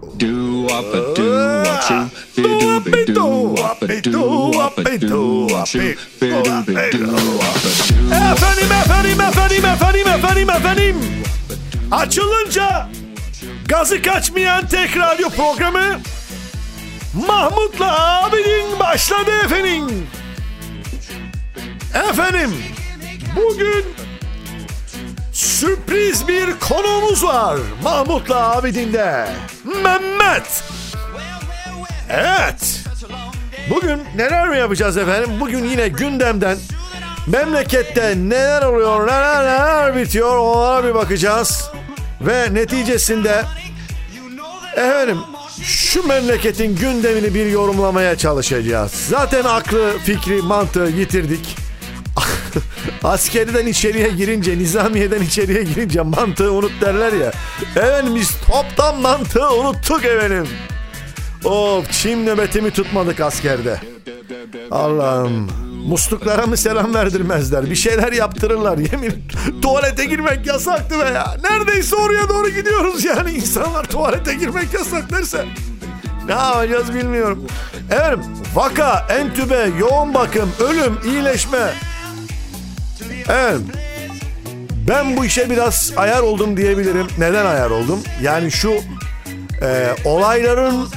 Do up a do up shoe, be do be do up a do up a do shoe, be do be do up a do. Efendim efendim efendim efendim efendim efendim. Açılınca gazı kaçmayan tek radyo programı Mahmut'la abinin başladı efendim. Efendim bugün sürpriz bir konuğumuz var Mahmut'la abidinde. Mehmet. Evet. Bugün neler mi yapacağız efendim? Bugün yine gündemden memlekette neler oluyor, neler neler bitiyor onlara bir bakacağız. Ve neticesinde efendim şu memleketin gündemini bir yorumlamaya çalışacağız. Zaten aklı, fikri, mantığı yitirdik. Askeriden içeriye girince, nizamiyeden içeriye girince mantığı unut derler ya. Efendim biz toptan mantığı unuttuk efendim. Of çim nöbetimi tutmadık askerde. Allah'ım. Musluklara mı selam verdirmezler? Bir şeyler yaptırırlar. Yemin tuvalete girmek yasaktı be ya. Neredeyse oraya doğru gidiyoruz yani. insanlar tuvalete girmek yasak derse. Ne yapacağız bilmiyorum. Efendim vaka, entübe, yoğun bakım, ölüm, iyileşme. Evet. Ben bu işe biraz ayar oldum diyebilirim. Neden ayar oldum? Yani şu e, olayların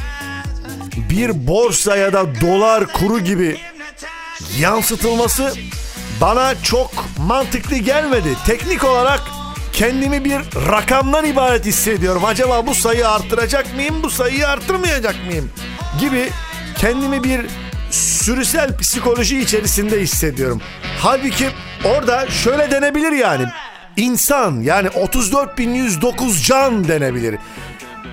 bir borsa ya da dolar kuru gibi yansıtılması bana çok mantıklı gelmedi. Teknik olarak kendimi bir rakamdan ibaret hissediyorum. Acaba bu sayıyı arttıracak mıyım, bu sayıyı arttırmayacak mıyım gibi kendimi bir sürüsel psikoloji içerisinde hissediyorum. Halbuki orada şöyle denebilir yani. İnsan yani 34.109 can denebilir.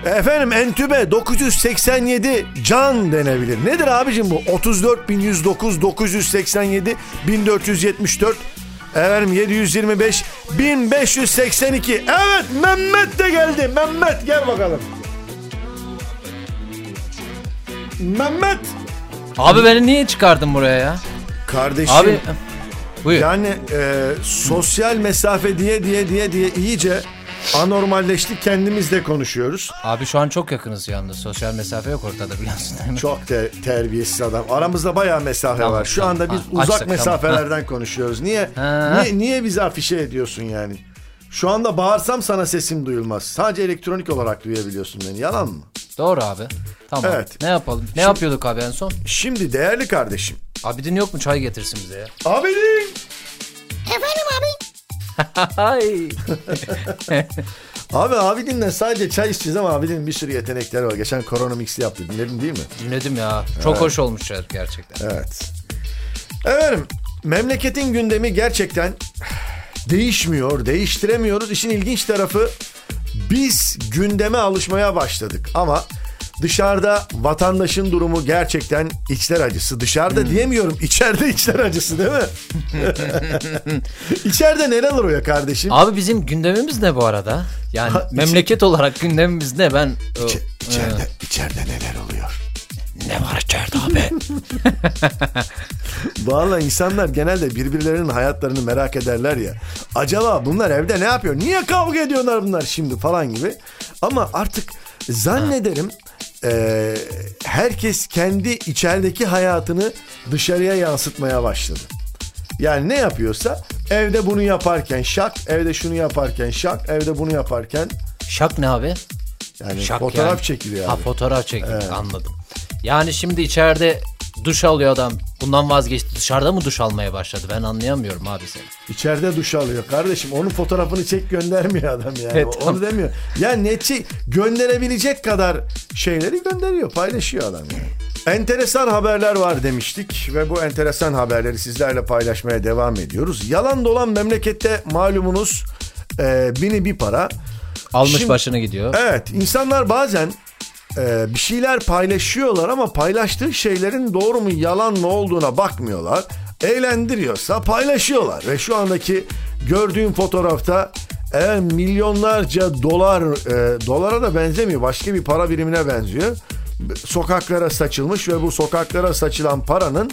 Efendim entübe 987 can denebilir. Nedir abicim bu? 34.109 987 1474 Efendim 725 1582 Evet Mehmet de geldi Mehmet gel bakalım Mehmet Abi beni niye çıkardın buraya ya? Kardeşim Abi buyur. yani e, sosyal mesafe diye diye diye diye iyice anormalleştik kendimizle konuşuyoruz. Abi şu an çok yakınız yalnız. Sosyal mesafe yok ortada biliyorsun değil mi? Çok te- terbiyesiz adam. Aramızda bayağı mesafe Tamam, var. Şu tamam. anda biz Ha, uzak açtık, mesafelerden konuşuyoruz. Niye, Ha. niye niye bizi afişe ediyorsun yani? Şu anda bağırsam sana sesim duyulmaz. Sadece elektronik olarak duyabiliyorsun beni. Yalan mı? Doğru abi. Tamam. Evet. Ne yapalım? Ne yapıyorduk abi en son? Şimdi değerli kardeşim. Abidin yok mu çay getirsin bize ya? Abidin! Ay. Abi Abidin'le sadece çay içeceğiz ama Abidin'in bir sürü yetenekleri var. Geçen Corona Mix'i yaptı. Dinledin değil mi? Dinledim ya. Çok hoş olmuş çay gerçekten. Evet. Efendim memleketin gündemi gerçekten değişmiyor, değiştiremiyoruz. İşin ilginç tarafı biz gündeme alışmaya başladık ama dışarıda vatandaşın durumu gerçekten içler acısı. Dışarıda diyemiyorum, içeride içler acısı değil mi? içeride neler oluyor kardeşim? Abi bizim gündemimiz ne bu arada? Yani Ha, memleket olarak gündemimiz ne? Ben o, İçe- içeride, içeride neler oluyor? Ne var içeride abi? Vallahi insanlar genelde birbirlerinin hayatlarını merak ederler ya. Acaba bunlar evde ne yapıyor? Niye kavga ediyorlar bunlar şimdi falan gibi. Ama artık zannederim eee, herkes kendi içerideki hayatını dışarıya yansıtmaya başladı. Yani ne yapıyorsa evde bunu yaparken şak, evde şunu yaparken şak, evde bunu yaparken Şak ne abi? yani Şak fotoğraf yani. çekiliyor Ha abi. fotoğraf çekiliyor anladım. Yani şimdi içeride duş alıyor adam. Bundan vazgeçti. Dışarıda mı duş almaya başladı? Ben anlayamıyorum abi seni. İçeride duş alıyor kardeşim. Onun fotoğrafını çek göndermiyor adam yani. Evet. Onu demiyor. Yani ne çek gönderebilecek kadar şeyleri gönderiyor, paylaşıyor adam yani. Enteresan haberler var demiştik ve bu enteresan haberleri sizlerle paylaşmaya devam ediyoruz. Yalan dolan memlekette malumunuz e, bini bir para. Almış Şimdi- başını gidiyor. Evet insanlar bazen e, bir şeyler paylaşıyorlar ama paylaştığı şeylerin doğru mu yalan mı olduğuna bakmıyorlar. Eğlendiriyorsa paylaşıyorlar ve şu andaki gördüğüm fotoğrafta eğer milyonlarca dolar e, dolara da benzemiyor başka bir para birimine benziyor. Sokaklara saçılmış ve bu sokaklara saçılan paranın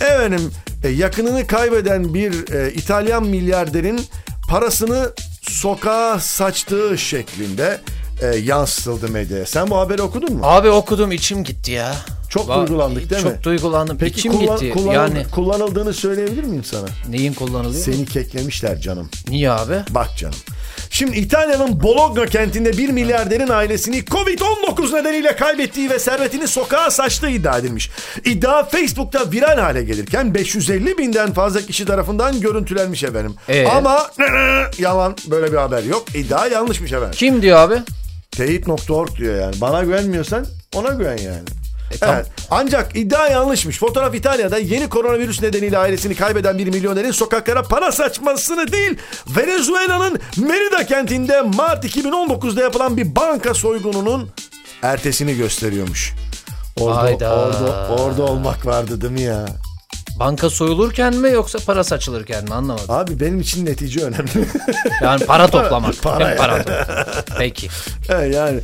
efendim e, yakınını kaybeden bir e, İtalyan milyarderin parasını sokağa saçtığı şeklinde e, yansıtıldı medyaya. Sen bu haberi okudun mu? Abi okudum içim gitti ya. Çok duygulandık değil çok mi? Çok duygulandım. Peki içim kullan- gitti. kullanıl- yani kullanıldığını söyleyebilir miyim sana? neyin kullanılıyor? Seni keklemişler canım. Niye abi? Bak canım. Şimdi İtalya'nın Bologna kentinde bir milyarderin ailesini Covid-19 nedeniyle kaybettiği ve servetini sokağa saçtığı iddia edilmiş. İddia Facebook'ta viral hale gelirken 550 binden fazla kişi tarafından görüntülenmiş efendim. Ee? Ama yalan böyle bir haber yok. İddia yanlışmış efendim. Kim diyor abi? Teyit.org diyor yani. Bana güvenmiyorsan ona güven yani. tamam. Evet. Ancak iddia yanlışmış. Fotoğraf İtalya'da yeni koronavirüs nedeniyle ailesini kaybeden bir milyonerin sokaklara para saçmasını değil, Venezuela'nın Merida kentinde Mart 2019'da yapılan bir banka soygununun ertesini gösteriyormuş. Orada, Hayda. orada, orada olmak vardı değil mi ya? Banka soyulurken mi yoksa para saçılırken mi anlamadım. Abi benim için netice önemli. Yani para toplamak. para ya. para toplamak. Peki. yani, yani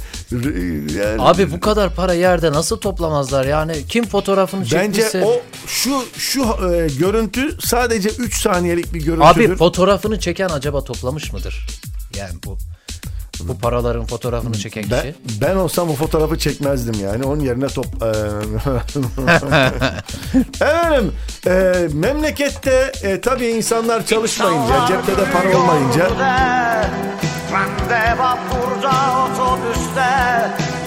Abi bu kadar para yerde nasıl toplamazlar? Yani kim fotoğrafını Bence çektiyse... o şu şu e, görüntü sadece 3 saniyelik bir görüntüdür. Abi fotoğrafını çeken acaba toplamış mıdır? Yani bu bu paraların fotoğrafını çeken ben, kişi. ben olsam o fotoğrafı çekmezdim yani. Onun yerine top... Efendim e, memlekette e, tabii insanlar çalışmayınca, cepte de para olmayınca Ben de vapurda otobüste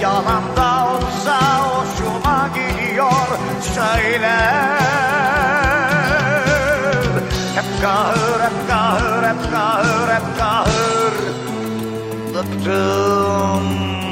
Yalan olsa hoşuma gidiyor Söyler Hep kahır, hep kahır, hep kahır, hep kahır Doom.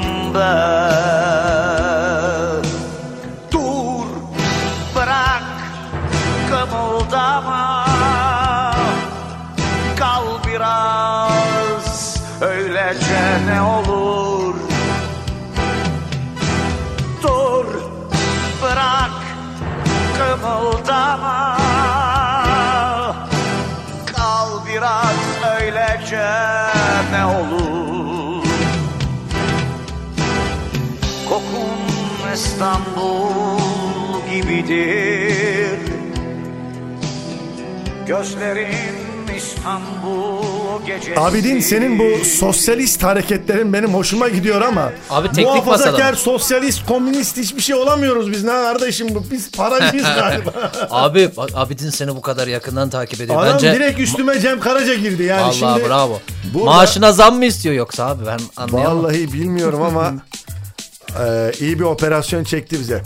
Abidin senin bu sosyalist hareketlerin benim hoşuma gidiyor ama Abi teknik muhafazakar, masada. sosyalist, komünist hiçbir şey olamıyoruz biz. Ne kardeşim bu? Biz paracıyız galiba. Abi bak, Abidin seni bu kadar yakından takip ediyor. Adam Bence direkt üstüme Cem Karaca girdi yani. Vallahi şimdi bravo. burada- Maaşına zam mı istiyor yoksa abi ben anlayamam. Vallahi bilmiyorum ama e, iyi bir operasyon çekti bize.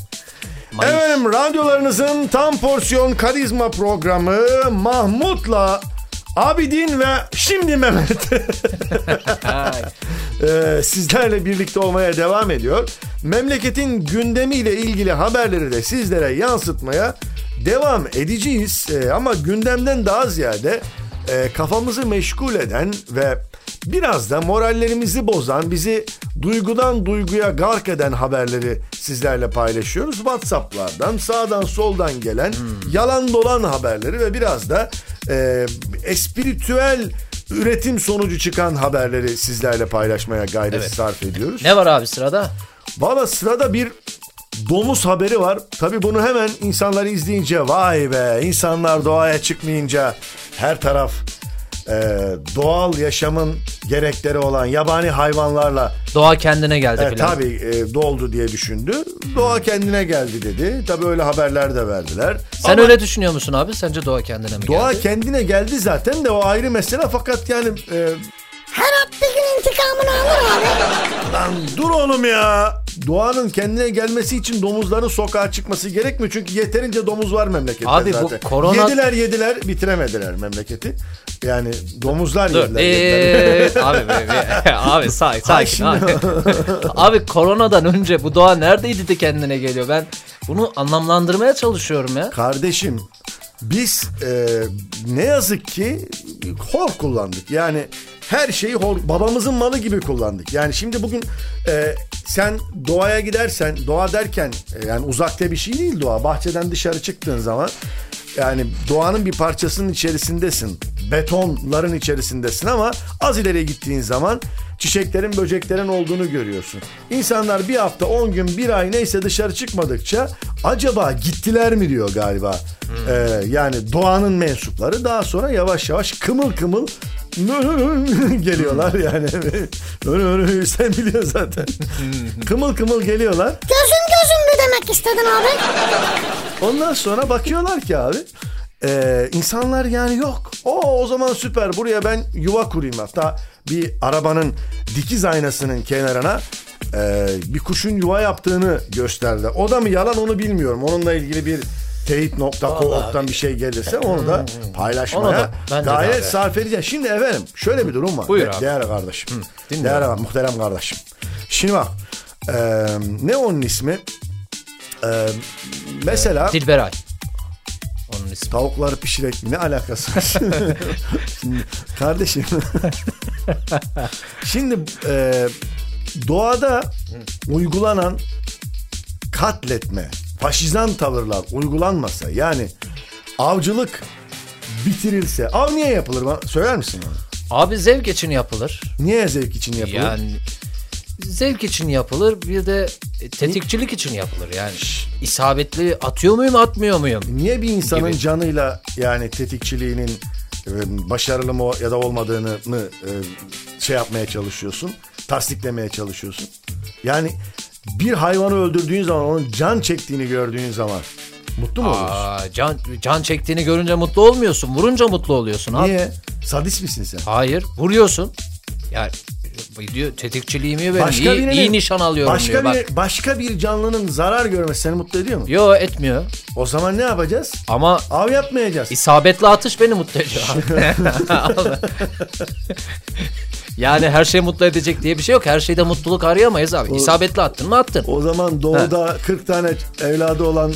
Mayıs. Efendim radyolarınızın tam porsiyon karizma programı Mahmut'la Abidin ve şimdi Mehmet Ay. e, sizlerle birlikte olmaya devam ediyor. Memleketin gündemiyle ilgili haberleri de sizlere yansıtmaya devam edeceğiz. E, ama gündemden daha ziyade e, kafamızı meşgul eden ve biraz da morallerimizi bozan, bizi duygudan duyguya gark eden haberleri sizlerle paylaşıyoruz. WhatsApp'lardan, sağdan soldan gelen yalan dolan haberleri ve biraz da e, espiritüel üretim sonucu çıkan haberleri sizlerle paylaşmaya gayret Evet. sarf ediyoruz. Ne var abi sırada? Valla sırada bir domuz haberi var. Tabi bunu hemen insanlar izleyince vay be insanlar doğaya çıkmayınca her taraf doğal yaşamın gerekleri olan yabani hayvanlarla Doğa kendine geldi e, filan. tabi e, doldu diye düşündü. Doğa kendine geldi dedi. Tabi öyle haberler de verdiler. Sen Ama öyle düşünüyor musun abi? Sence doğa kendine mi Doğa geldi? kendine geldi zaten de o ayrı mesele fakat yani e, Her at bir gün intikamını alır abi. Lan dur oğlum ya. Doğanın kendine gelmesi için domuzların sokağa çıkması gerekmiyor. Çünkü yeterince domuz var memlekette Abi bu zaten. korona- Yediler yediler bitiremediler memleketi. Yani domuzlar Dur. yediler. yediler. Ee, abi be- be- abi sakin sakin abi. abi koronadan önce bu doğa neredeydi de kendine geliyor? Ben bunu anlamlandırmaya çalışıyorum ya. Kardeşim biz e, ne yazık ki hor kullandık. Yani her şeyi hor, babamızın malı gibi kullandık. Yani şimdi bugün e, sen doğaya gidersen, doğa derken e, yani uzakta bir şey değil doğa. Bahçeden dışarı çıktığın zaman yani doğanın bir parçasının içerisindesin. Betonların içerisindesin ama az ileriye gittiğin zaman çiçeklerin, böceklerin olduğunu görüyorsun. İnsanlar bir hafta, 10 gün, bir ay neyse dışarı çıkmadıkça acaba gittiler mi diyor galiba. Ee, yani doğanın mensupları daha sonra yavaş yavaş kımıl kımıl geliyorlar yani. Sen biliyor zaten. Kımıl kımıl geliyorlar. Gözüm gözüm mü demek istedin abi? Ondan sonra bakıyorlar ki abi e, insanlar yani yok. O o zaman süper buraya ben yuva kurayım. Hatta bir arabanın dikiz aynasının kenarına e, bir kuşun yuva yaptığını gösterdi. O da mı yalan onu bilmiyorum. Onunla ilgili bir teyit.coop'tan bir şey gelirse onu da Onu paylaşmaya da de abi. sarf edeceğiz. Şimdi efendim şöyle bir durum var. Buyur abi. Değerli kardeşim. dinliyorum. Değerli muhterem kardeşim. Şimdi bak e, ne onun ismi? E, mesela Dilberay. Onun ismi. Tavukları pişirek mi? Ne alakası var? Şimdi, kardeşim. Şimdi e, doğada uygulanan katletme, faşizan tavırlar uygulanmasa yani avcılık bitirilse av niye yapılır? Bana Söyler misin bana? Abi zevk için yapılır. Niye zevk için yapılır? Yani zevk için yapılır bir de tetikçilik için yapılır yani. isabetli atıyor muyum atmıyor muyum? Niye bir insanın Gibi. canıyla yani tetikçiliğinin e, başarılı mı ya da olmadığını mı e, şey yapmaya çalışıyorsun? Tasdiklemeye çalışıyorsun. Yani bir hayvanı öldürdüğün zaman onun can çektiğini gördüğün zaman mutlu mu oluyorsun? Aa, can, can çektiğini görünce mutlu olmuyorsun. Vurunca mutlu oluyorsun abi. Niye? Sadist misin sen? Hayır vuruyorsun. Yani diyor tetikçiliğimi benim iyi, birinin- iyi nişan alıyorum başka diyor. Bak. Bir, başka bir canlının zarar görmesi seni mutlu ediyor mu? Yo etmiyor. O zaman ne yapacağız? Ama Av yapmayacağız. isabetli atış beni mutlu ediyor. yani her şey mutlu edecek diye bir şey yok. Her şeyde mutluluk arayamayız abi. İsabetli attın mı attın. O zaman doğuda 40 tane evladı olan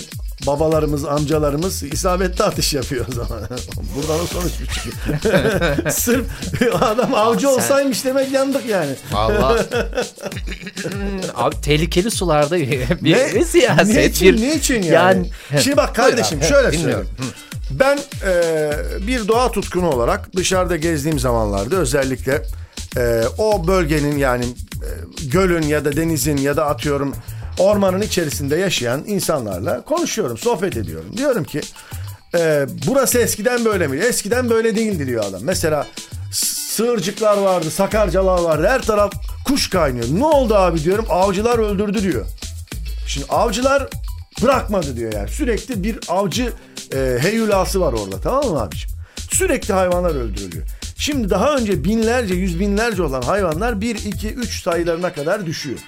babalarımız, amcalarımız isabetli atış yapıyor o zaman. Buradan o sonuç mu çıkıyor? Sırf adam avcı sen- olsaymış demek yandık yani. Vallahi. abi tehlikeli sularda bir Ne? siyaset. Ne için, bir, ne için yani? Şimdi bak kardeşim Buyur abi, şöyle söyleyeyim. Ben e, bir doğa tutkunu olarak dışarıda gezdiğim zamanlarda özellikle e, o bölgenin yani e, gölün ya da denizin ya da atıyorum ormanın içerisinde yaşayan insanlarla konuşuyorum, sohbet ediyorum. Diyorum ki e, burası eskiden böyle mi? Eskiden böyle değildi diyor adam. Mesela sığırcıklar vardı, sakarcalar vardı. Her taraf kuş kaynıyor. Ne oldu abi diyorum. Avcılar öldürdü diyor. Şimdi avcılar bırakmadı diyor yani. Sürekli bir avcı e, heyulası var orada tamam mı abiciğim? Sürekli hayvanlar öldürülüyor. Şimdi daha önce binlerce, yüz binlerce olan hayvanlar 1, 2, 3 sayılarına kadar düşüyor.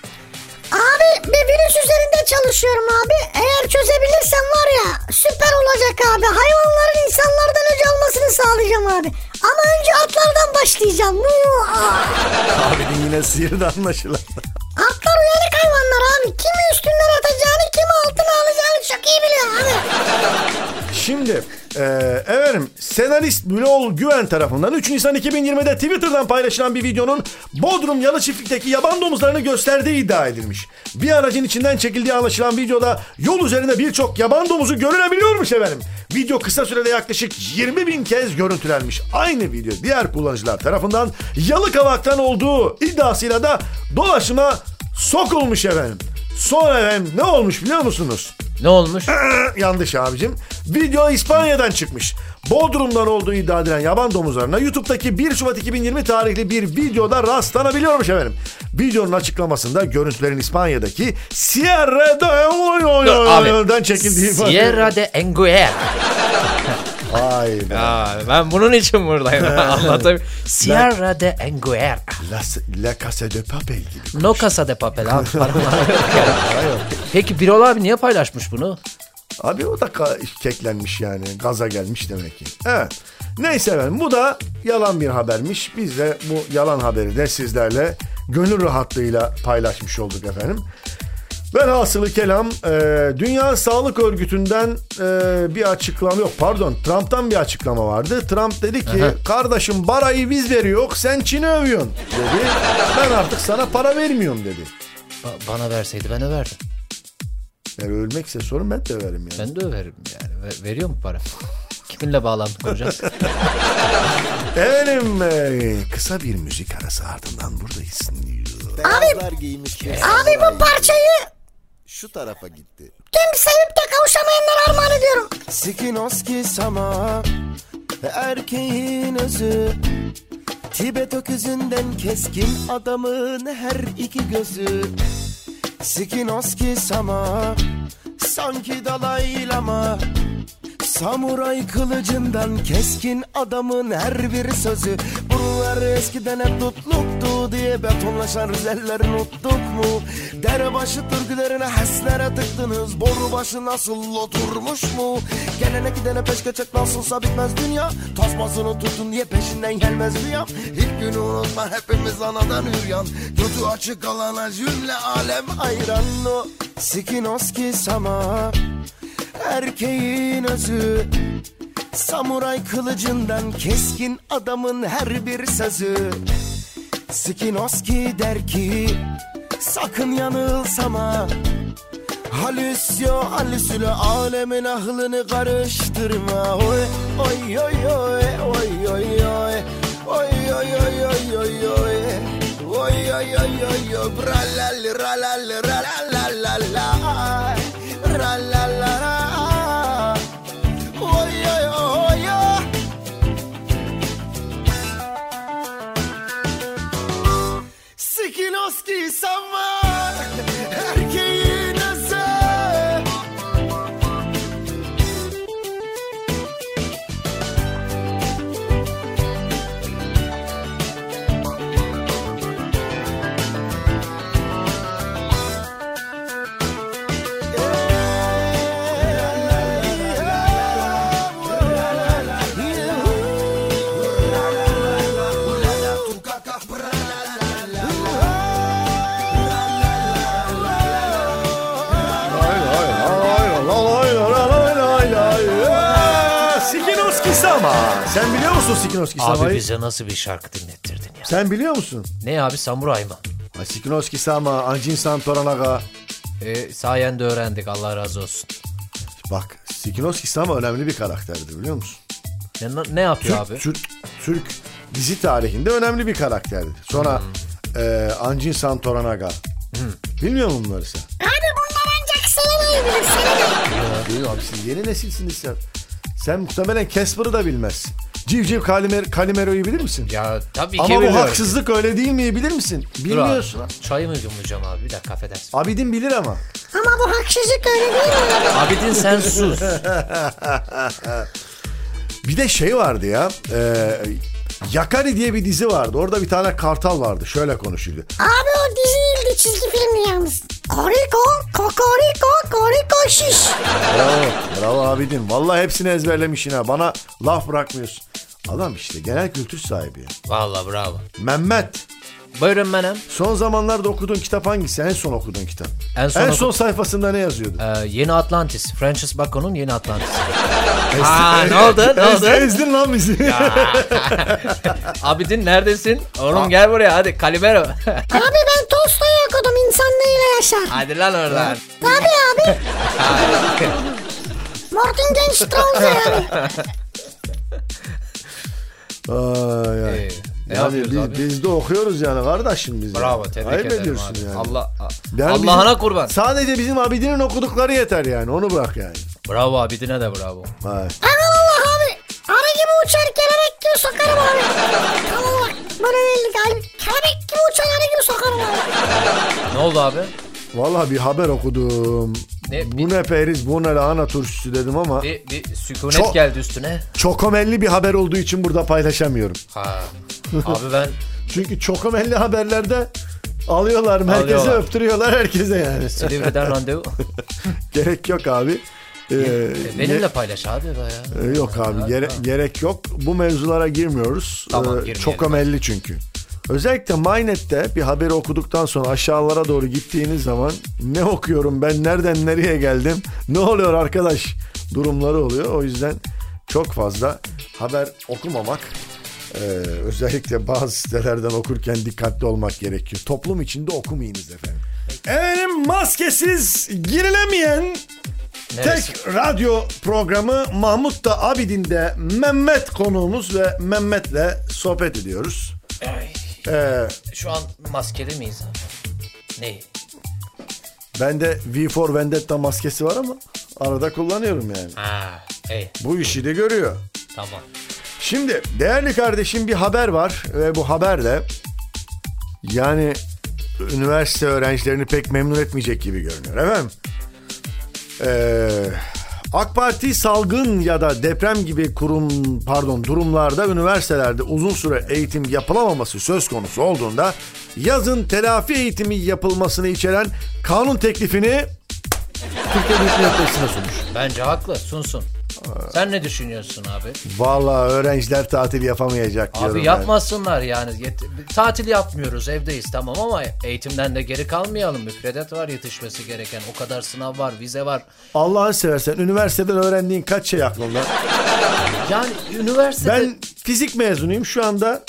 Abi bir virüs üzerinde çalışıyorum abi. Eğer çözebilirsem var ya süper olacak abi. Hayvanların insanlardan önce almasını sağlayacağım abi. Ama önce atlardan başlayacağım. Abinin yine sihirde anlaşılan. Atlar uyanık hayvanlar abi. Kimi üstünden atacağını kimi altına alacağını çok iyi biliyor abi. Şimdi e, efendim senarist Bülol Güven tarafından 3 Nisan 2020'de Twitter'dan paylaşılan bir videonun Bodrum Yalı Çiftlik'teki yaban domuzlarını gösterdiği iddia edilmiş. Bir aracın içinden çekildiği anlaşılan videoda yol üzerinde birçok yaban domuzu görülebiliyormuş efendim. Video kısa sürede yaklaşık 20 bin kez görüntülenmiş. Aynı video diğer kullanıcılar tarafından Yalıkavak'tan olduğu iddiasıyla da dolaşıma sokulmuş efendim. Sonra efendim ne olmuş biliyor musunuz? Ne olmuş? Yanlış abicim. Video İspanya'dan çıkmış. Bodrum'dan olduğu iddia edilen yaban domuzlarına YouTube'daki 1 Şubat 2020 tarihli bir videoda rastlanabiliyormuş efendim. Videonun açıklamasında görüntülerin İspanya'daki Sierra de çekildiği ifade Sierra de Enguer. Vay be. Aa, ben bunun için buradayım. Anlatayım. Sierra de Enguer. La, La Casa de Papel gibi. No Casa de Papel abi. Peki Birol abi niye paylaşmış bunu? Abi o da keklenmiş yani. Gaza gelmiş demek ki. Evet. Neyse efendim bu da yalan bir habermiş. Biz de bu yalan haberi de sizlerle gönül rahatlığıyla paylaşmış olduk efendim. Velhasılı kelam e, Dünya Sağlık Örgütü'nden e, bir açıklama yok pardon Trump'tan bir açıklama vardı. Trump dedi ki kardeşim barayı biz veriyor sen Çin'i övüyorsun dedi. Ben artık sana para vermiyorum dedi. Ba- bana verseydi ben överdim. Yani ölmekse sorun ben de överim yani. Ben de överim yani. Ve- veriyor mu para? Kiminle bağlantı kuracağız? Efendim e, kısa bir müzik arası ardından buradayız. Bir Abi bu parçayı şu tarafa gitti. tüm sevip de kavuşamayanlara armağan ediyorum. Skinoski sama erkeğin özü Tibet öküzünden keskin adamın her iki gözü Sikinoski sama sanki Dalai Lama Samuray kılıcından keskin adamın her bir sözü Buralar eskiden hep tutluktu diye betonlaşan rizeller unuttuk mu? Derebaşı türkülerine heslere tıktınız. Boru başı nasıl oturmuş mu? Gelene gidene peş geçek nasılsa bitmez dünya. Tasmasını tutun diye peşinden gelmez rüyam İlk günü unutma hepimiz anadan üryan. Götü açık alana cümle alem hayran o. Sikinoski sama erkeğin özü Samuray kılıcından keskin adamın her bir sözü Skinoski der ki sakın yanılsama. Halüsyo halüsüle alemin ahlını karıştırma. Oy oy oy oy oy oy oy. Oy oy oy oy oy oy. Oy oy oy oy oy. Bralali ralali ralalala Sikinoski Sama. Sen biliyor musun Sikinoski Abi Sama'yı? bize nasıl bir şarkı dinlettirdin ya? Sen biliyor musun? Ne abi samuray mı? Ay, Sikinoski Sama, Anjin Santoranaga. E, sayende öğrendik Allah razı olsun. Bak Sikinoski Sama önemli bir karakterdi biliyor musun? Ne, ne yapıyor Türk, abi? Türk, Türk dizi tarihinde önemli bir karakterdi. Sonra Hmm. e, Anjin Santoranaga. Bilmiyor musun bunları sen? Abi bunlar ancak Selena'yı bilir Selena. Değil abi siz yeni nesilsiniz sen. Sen muhtemelen Casper'ı da bilmezsin. Civciv Kalimer, Kalimero'yu bilir misin? Ya tabii ki Ama bu biliyorum. haksızlık öyle değil mi bilir misin? Dur abi, Bilmiyorsun. Çayımı yumlayacağım abi bir dakika affedersin. Abidin bilir ama. Ama bu haksızlık öyle değil mi? abi? Abidin sen sus. Bir de şey vardı ya. E, Yakari diye bir dizi vardı. Orada bir tane kartal vardı. Şöyle konuşuyordu. Abi o dizi değildi çizgi filmdi yalnız. Koriko, kokoriko, koriko şiş. Bravo. Bravo Abidin. Vallahi hepsini ezberlemişsin ha. Bana laf bırakmıyorsun. Adam işte genel kültür sahibi. ya. Vallahi bravo. Mehmet. Buyurun benim. Son zamanlarda okuduğun kitap hangisi? En son okuduğun kitap. En son en oku- son sayfasında ne yazıyordu? Ee, yeni Atlantis. Francis Bacon'un Yeni Atlantis. Aa ne oldu? Ne oldu? Ezdin lan bizi. Abidin neredesin? Oğlum gel buraya hadi Kalimero. Abi ben Tolstoy'u okudum insan neyle yaşar. hadi lan oradan. Tabii abi. Mortingen Strauss yani. Ay, ay. Ee, ne yani biz, abi? biz de okuyoruz yani kardeşim biz. Bravo yani. tebrik Ayıp ederim ediyorsun abi. yani. Allah Yani Allah'ına bizim- kurban. Sadece bizim Abidin'in okudukları yeter yani. Onu bırak yani. Bravo Abidin'e de bravo. Ay. Aman Allah abi. Arı gibi uçar kelebek gibi sokarım abi. Allah. Böyle değil galiba. Kelebek gibi uçar arı gibi sokarım abi. Ne oldu abi? Vallahi bir haber okudum. Ne- bu ne periz bu ne lahana turşusu dedim ama Bir, bir sükunet Çok- geldi üstüne. çokomelli bir haber olduğu için burada paylaşamıyorum. Ha. Abi ben Çünkü çokomelli haberlerde alıyorlar merkeze Alıyorlar. öptürüyorlar herkese yani. Silivri'den randevu. Gerek yok abi. Ee, Benimle paylaş abi baya. Ee, Yok abi gere- gerek yok. Bu mevzulara girmiyoruz. Tamam, Ee, çok amelli çünkü. Özellikle MyNet'te bir haberi okuduktan sonra aşağılara doğru gittiğiniz zaman ne okuyorum ben nereden nereye geldim ne oluyor arkadaş durumları oluyor. O yüzden çok fazla haber okumamak e, özellikle bazı sitelerden okurken dikkatli olmak gerekiyor. Toplum içinde okumayınız efendim. Efendim maskesiz girilemeyen Neresi? Tek radyo programı Mahmut da Abidin de Mehmet konuğumuz ve Mehmet'le sohbet ediyoruz. Ay, Ee, Şu an maskeli miyiz abi? Ne? bende V for Vendetta maskesi var ama arada kullanıyorum yani. Ha, hey Bu işi de görüyor. tamam. Şimdi değerli kardeşim bir haber var ve bu haber de yani üniversite öğrencilerini pek memnun etmeyecek gibi görünüyor. Efendim ee, AK Parti salgın ya da deprem gibi kurum pardon durumlarda üniversitelerde uzun süre eğitim yapılamaması söz konusu olduğunda yazın telafi eğitimi yapılmasını içeren kanun teklifini Türkiye Büyük Millet Meclisi'ne sunmuş. Bence haklı sunsun. Sen ne düşünüyorsun abi? Vallahi öğrenciler tatil yapamayacak Abi ben. yapmasınlar yani. Yet- tatil yapmıyoruz evdeyiz tamam ama eğitimden de geri kalmayalım. Müfredat var yetişmesi gereken. O kadar sınav var, vize var. Allah'ını seversen üniversiteden öğrendiğin kaç şey aklında? Yani üniversitede... Ben fizik mezunuyum şu anda.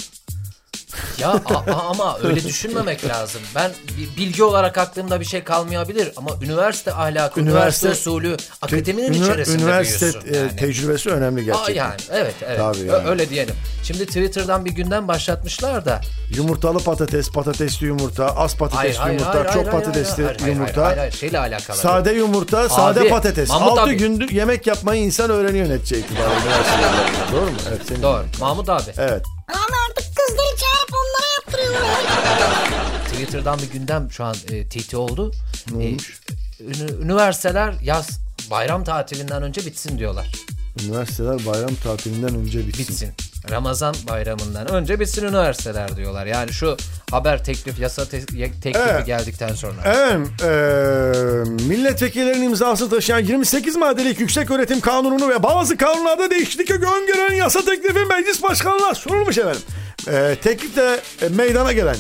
Ya a- a- ama öyle düşünmemek lazım. Ben bi- bilgi olarak aklımda bir şey kalmayabilir ama üniversite ahlakı, üniversite, Üniversite- usulü, akademinin Ünü- içerisinde Üniversite büyüyorsun. e, yani. tecrübesi önemli Aa, gerçekten. yani evet evet Tabii Ö- yani. öyle diyelim. Şimdi Twitter'dan bir günden başlatmışlar da. Yumurtalı patates, patatesli yumurta, az patatesli yumurta, çok patatesli hayır, hayır, yumurta. Hayır, hayır, şeyle alakalı. Sade yumurta, sade patates. Mahmut 6 abi. gündür yemek yapmayı insan öğreniyor netçe itibariyle. Doğru mu? Evet. Senin Doğru. Mahmut abi. Evet. Twitter'dan bir gündem şu an e, TT oldu. Ne E, olmuş? ünü- üniversiteler yaz bayram tatilinden önce bitsin diyorlar. Üniversiteler bayram tatilinden önce bitsin. Bitsin. Ramazan bayramından önce bitsin üniversiteler diyorlar. Yani şu haber teklif, yasa te- teklifi Evet. geldikten sonra. Evet, eee milletvekillerinin imzası taşıyan 28 maddelik yüksek öğretim kanununu ve bazı kanunlarda değişiklik öngören yasa teklifi meclis başkanlığına sunulmuş efendim. Eee teklifte e, meydana gelen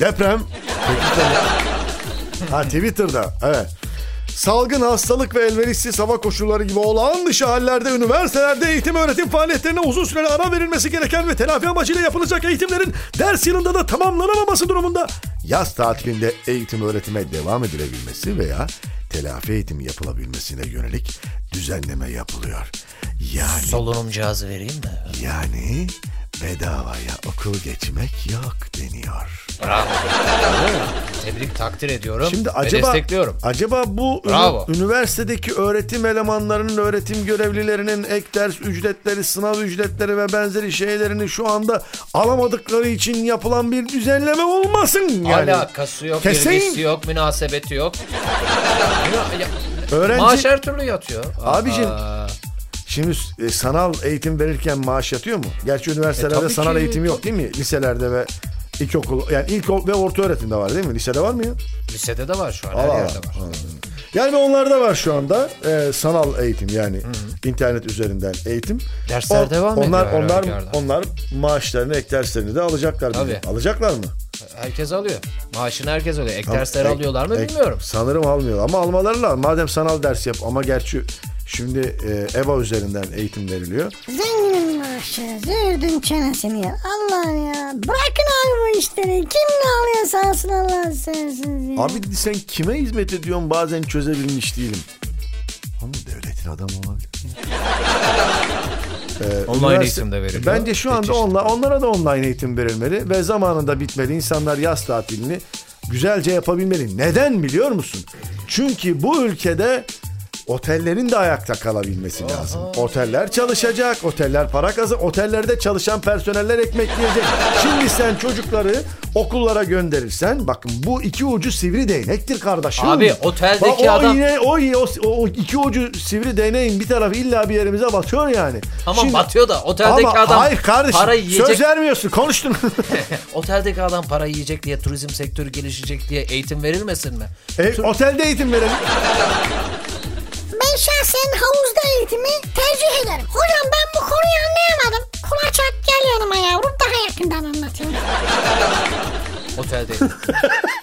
deprem ha Twitter'da evet. Salgın hastalık ve elverişsiz hava koşulları gibi olağan dışı hallerde üniversitelerde eğitim öğretim faaliyetlerine uzun süreli ara verilmesi gereken ve telafi amacıyla yapılacak eğitimlerin ders yılında da tamamlanamaması durumunda yaz tatilinde eğitim öğretime devam edilebilmesi veya telafi eğitimi yapılabilmesine yönelik düzenleme yapılıyor. Yani Solunum cihazı vereyim mi? yani bedavaya okul geçmek yok deniyor. Bravo. Tebrik takdir ediyorum Şimdi ve acaba destekliyorum. acaba bu ünü- Bravo. üniversitedeki öğretim elemanlarının, öğretim görevlilerinin ek ders ücretleri, sınav ücretleri ve benzeri şeylerini şu anda alamadıkları için yapılan bir düzenleme olmasın yani. Alakası yok, Kesin. ilgisi yok, münasebeti yok. Öğrenci Maaş her türlü yatıyor. Abicim, Aa, şimdi e, sanal eğitim verirken maaş yatıyor mu? Gerçi üniversitelerde E, sanal ki. eğitim yok değil mi? Liselerde ve ilkokul yani ilk ve orta öğretimde var değil mi? Lisede var mı ya? lisede de var şu an, her Allah yerde var. Yani onlarda var şu anda e, sanal eğitim yani internet üzerinden eğitim. Dersler devam onlar, ediyor her Onlar halükarda. onlar maaşlarını ek derslerini de alacaklar. Tabii. bizim. Alacaklar mı? Herkes alıyor. Maaşını herkes alıyor. Ek Ama dersler ek- alıyorlar mı ek- bilmiyorum. Sanırım almıyorlar ama almaları lazım. Madem sanal ders yap ama gerçi şimdi e, EVA üzerinden eğitim veriliyor. Zenginin maaşı, zürdün çenesini ya. Allah'ım ya. Bırakın abi bu işleri. Kim ne alıyor sağ olsun Allah'ını seversiniz ya. Abi sen kime hizmet ediyorsun bazen çözebilmiş değilim. Ama devletin adamı olabilir. Ee, Online üniversite- eğitim de veriliyor. Bence şu anda onla, onlara da online eğitim verilmeli ve zamanında bitmeli. İnsanlar yaz tatilini güzelce yapabilmeli. Neden biliyor musun? Çünkü bu ülkede otellerin de ayakta kalabilmesi lazım. Oteller çalışacak, oteller para kazan, otellerde çalışan personeller ekmek yiyecek. Şimdi sen çocukları okullara gönderirsen bakın bu iki ucu sivri değnektir kardeşim. Abi, oteldeki Bak, o adam- Yine, o, o, o iki ucu sivri değneğin bir tarafı illa bir yerimize batıyor yani. Tamam Şimdi- batıyor da oteldeki ama adam hayır kardeşim para yiyecek. söz vermiyorsun konuştun. Oteldeki adam para yiyecek diye turizm sektörü gelişecek diye eğitim verilmesin mi? e, otelde eğitim verelim. Ben şahsen havuzda eğitimi tercih ederim. Hocam ben bu konuyu anlayamadım. Kulaç at gel yanıma yavrum daha yakından anlatayım. Otelde.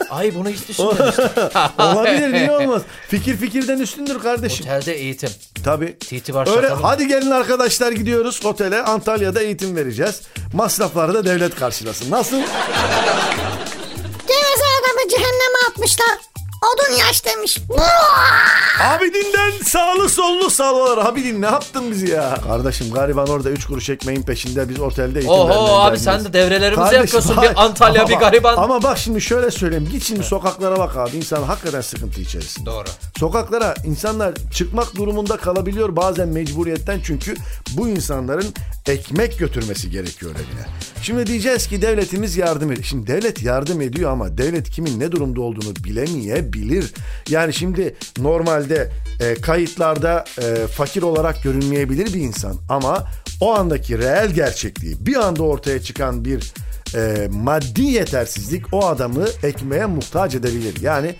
Ay bunu hiç düşünmemiştim. Olabilir niye olmaz? Fikir fikirden üstündür kardeşim. Otelde eğitim. Tabii. TT var Öyle, satalım. hadi gelin arkadaşlar gidiyoruz otele. Antalya'da eğitim vereceğiz. Masrafları da devlet karşılasın. Nasıl? Geveze adamı cehenneme atmışlar. Odun yaş demiş. Abidinden sağlı sollu salvalar. Abidin ne yaptın bizi ya? Kardeşim gariban orada 3 kuruş ekmeğin peşinde biz otelde eğitim Oho abi sen de devrelerimizi Kardeşim, yapıyorsun. hayır. Bir Antalya Ama bir bak- gariban. Ama bak şimdi şöyle söyleyeyim. Git şimdi sokaklara bak abi. İnsan hakikaten sıkıntı içerisinde. Doğru. Sokaklara insanlar çıkmak durumunda kalabiliyor bazen mecburiyetten çünkü bu insanların ekmek götürmesi gerekiyor evine. Şimdi diyeceğiz ki devletimiz yardım ediyor. Şimdi devlet yardım ediyor ama devlet kimin ne durumda olduğunu bilemeyebilir. Yani şimdi normalde e, kayıtlarda e, fakir olarak görünmeyebilir bir insan ama o andaki reel gerçekliği bir anda ortaya çıkan bir e, maddi yetersizlik o adamı ekmeğe muhtaç edebilir. Yani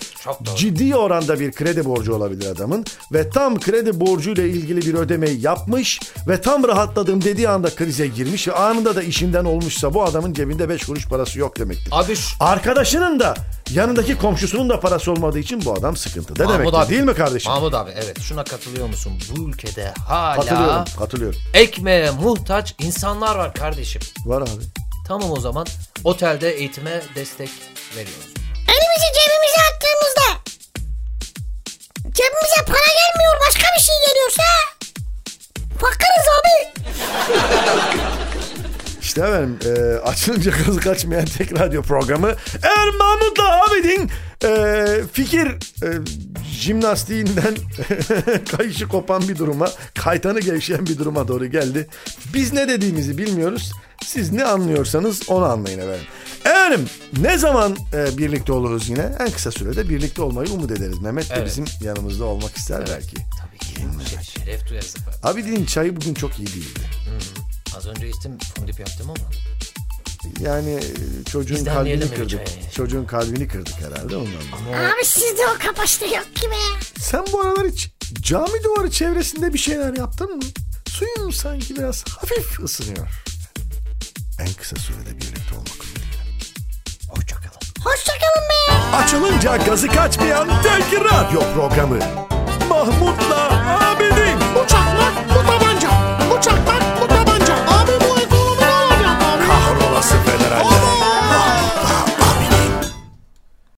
ciddi oranda bir kredi borcu olabilir adamın ve tam kredi borcuyla ilgili bir ödemeyi yapmış ve tam rahatladım dediği anda krize girmiş ve anında da işinden olmuşsa bu adamın cebinde 5 kuruş parası yok demektir. Abi şu- Arkadaşının da yanındaki komşusunun da parası olmadığı için bu adam sıkıntıda Mahmut demektir abi. değil mi kardeşim? Mahmut abi evet şuna katılıyor musun? Bu ülkede hala Katılıyorum, katılıyorum. ekmeğe muhtaç insanlar var kardeşim. Var abi. Tamam o zaman otelde eğitime destek veriyoruz. Elimizi cebimize attığımızda cebimize para gelmiyor başka bir şey geliyorsa fakiriz abi. İşte efendim e, açılınca kazık açmayan tek radyo programı. Eğer Mahmut'la Abidin e, fikir e, jimnastiğinden kayışı kopan bir duruma, kaytanı gevşeyen bir duruma doğru geldi. Biz ne dediğimizi bilmiyoruz. Siz ne anlıyorsanız onu anlayın efendim. Efendim ne zaman e, birlikte oluruz yine? En kısa sürede birlikte olmayı umut ederiz. Mehmet de Evet. bizim yanımızda olmak ister belki. Tabii ki. Şeref, duyarız efendim. Abidin'in çayı bugün çok iyi değildi. Az önce içtim fondip yaptım ama. Yani e, çocuğun Bizden kalbini kırdık. çayı? Çocuğun kalbini kırdık herhalde ondan. Abi sizde o kapasite yok ki be. Sen bu aralar hiç cami duvarı çevresinde bir şeyler yaptın mı? Suyun sanki biraz hafif ısınıyor. En kısa sürede birlikte olmak umuduyla. Hoşçakalın. Hoşçakalın be. Açılınca gazı kaçmayan tek radyo programı. Mahmut'la Abidin.